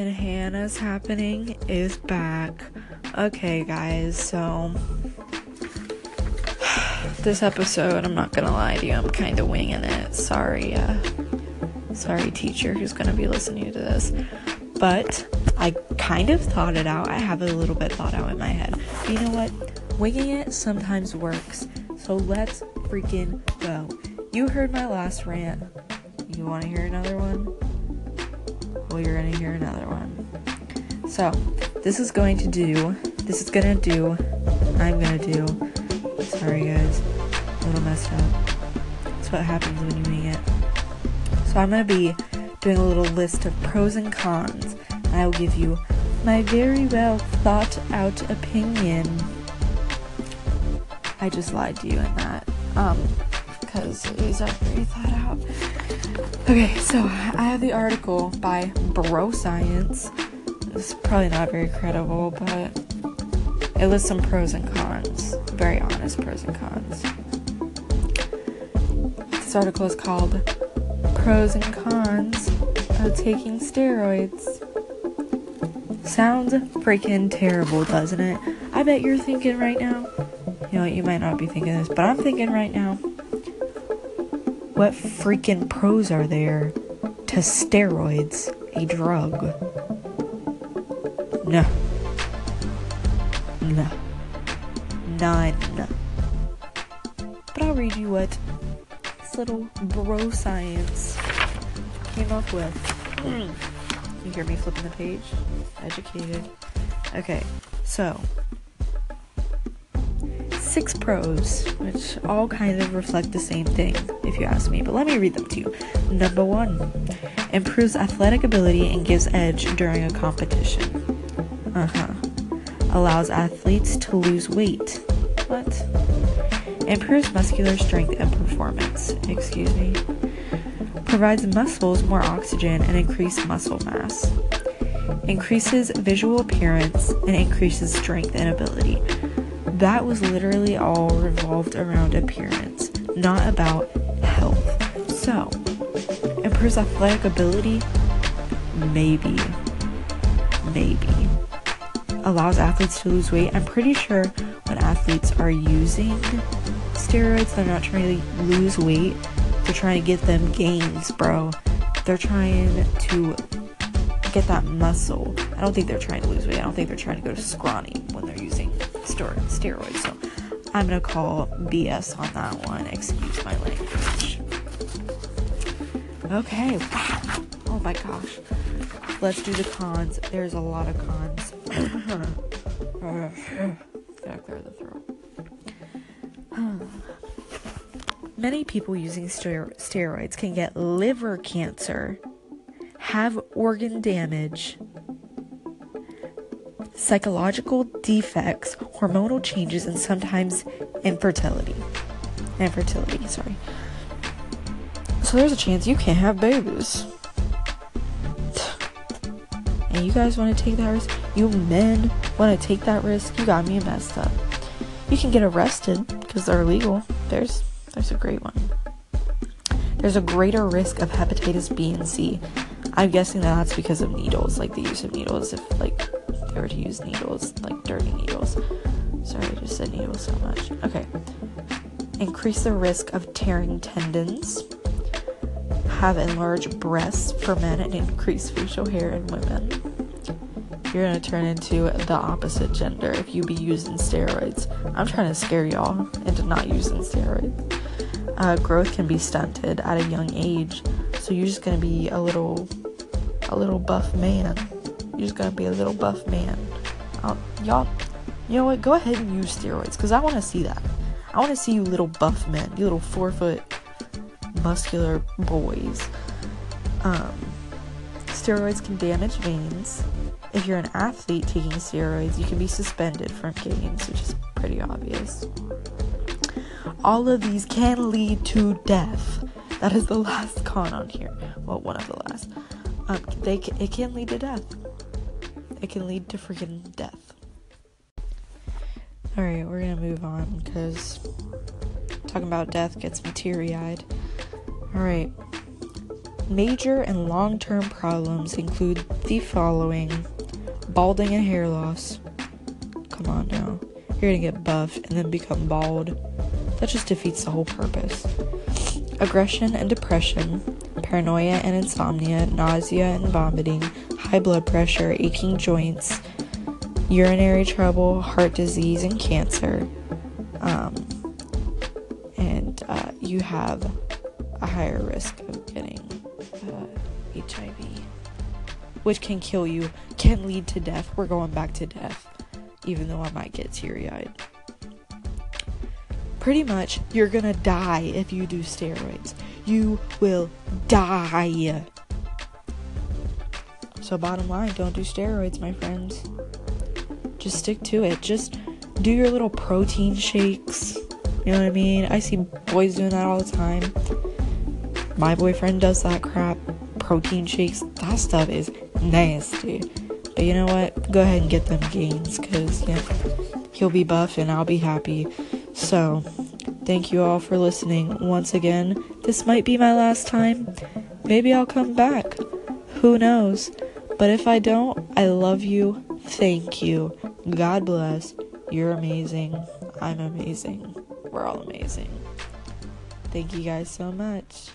and Hannah's happening is back. Okay, guys, so this episode, I'm not gonna lie to you, I'm kind of winging it. Sorry, uh, sorry, teacher who's gonna be listening to this, but I kind of thought it out. I have a little bit thought out in my head. You know what? Winging it sometimes works. So let's freaking go. You heard my last rant. You want to hear another one? Well, you're going to hear another one. So, this is going to do, this is going to do, I'm going to do, sorry guys, a little messed up. That's what happens when you make it. So, I'm going to be doing a little list of pros and cons. I will give you my very well thought out opinion. I just lied to you in that. Um, because was not very thought out. Okay, so I have the article by Bro Science. It's probably not very credible, but it lists some pros and cons. Very honest pros and cons. This article is called Pros and Cons of Taking Steroids. Sounds freaking terrible, doesn't it? I bet you're thinking right now. You know, you might not be thinking this, but I'm thinking right now. What freaking pros are there to steroids, a drug? No. No. None. But I'll read you what this little bro science came up with. You hear me flipping the page? Educated. Okay, so six pros, which all kind of reflect the same thing, if you ask me, but let me read them to you. Number one, improves athletic ability and gives edge during a competition. Uh huh. Allows athletes to lose weight. What? Improves muscular strength and performance. Excuse me. Provides muscles more oxygen and increased muscle mass. Increases visual appearance and increases strength and ability that was literally all revolved around appearance, not about health. So, improves athletic ability? Maybe. Maybe. Allows athletes to lose weight? I'm pretty sure when athletes are using steroids, they're not trying to lose weight, they're trying to get them gains, bro. They're trying to get that muscle. I don't think they're trying to lose weight. I don't think they're trying to go to scrawny when they're using steroids. So I'm gonna call BS on that one. Excuse my language. Okay. Oh my gosh. Let's do the cons. There's a lot of cons. Gotta clear the throat. Many people using steroids can get liver cancer, have organ damage, psychological defects, hormonal changes, and sometimes infertility. Infertility, sorry. So there's a chance you can't have babies. And you guys want to take that risk? You men want to take that risk? You got me messed up. You can get arrested because they're illegal. There's there's a great one. There's a greater risk of hepatitis B and C. I'm guessing that that's because of needles, like the use of needles. If like were to use needles, like dirty needles. Sorry, I just said needles so much. Okay. Increase the risk of tearing tendons. Have enlarged breasts for men and increase facial hair in women. You're gonna turn into the opposite gender if you be using steroids. I'm trying to scare y'all into not using steroids. Uh, growth can be stunted at a young age, so you're just gonna be a little, a little buff man you're just gonna be a little buff man. I'll, y'all, you know what? Go ahead and use steroids because I want to see that. I want to see you little buff men, you little four foot muscular boys. Um, steroids can damage veins. If you're an athlete taking steroids, you can be suspended from games, which is pretty obvious. All of these can lead to death. That is the last con on here. Well, one of the last. Um, they it can lead to death it can lead to freaking death. Alright, we're gonna move on because talking about death gets me teary eyed. Alright. Major and long term problems include the following balding and hair loss. Come on now. You're gonna get buff and then become bald. That just defeats the whole purpose. Aggression and depression, paranoia and insomnia, nausea and vomiting, high blood pressure, aching joints, urinary trouble, heart disease, and cancer. Um, and uh, you have a higher risk of getting uh, HIV, which can kill you, can lead to death. We're going back to death, even though I might get teary eyed. Pretty much, you're gonna die if you do steroids. You will die. So, bottom line, don't do steroids, my friends. Just stick to it. Just do your little protein shakes. You know what I mean? I see boys doing that all the time. My boyfriend does that crap. Protein shakes. That stuff is nasty. But you know what? Go ahead and get them gains because yeah, he'll be buff and I'll be happy. So, thank you all for listening once again. This might be my last time. Maybe I'll come back. Who knows? But if I don't, I love you. Thank you. God bless. You're amazing. I'm amazing. We're all amazing. Thank you guys so much.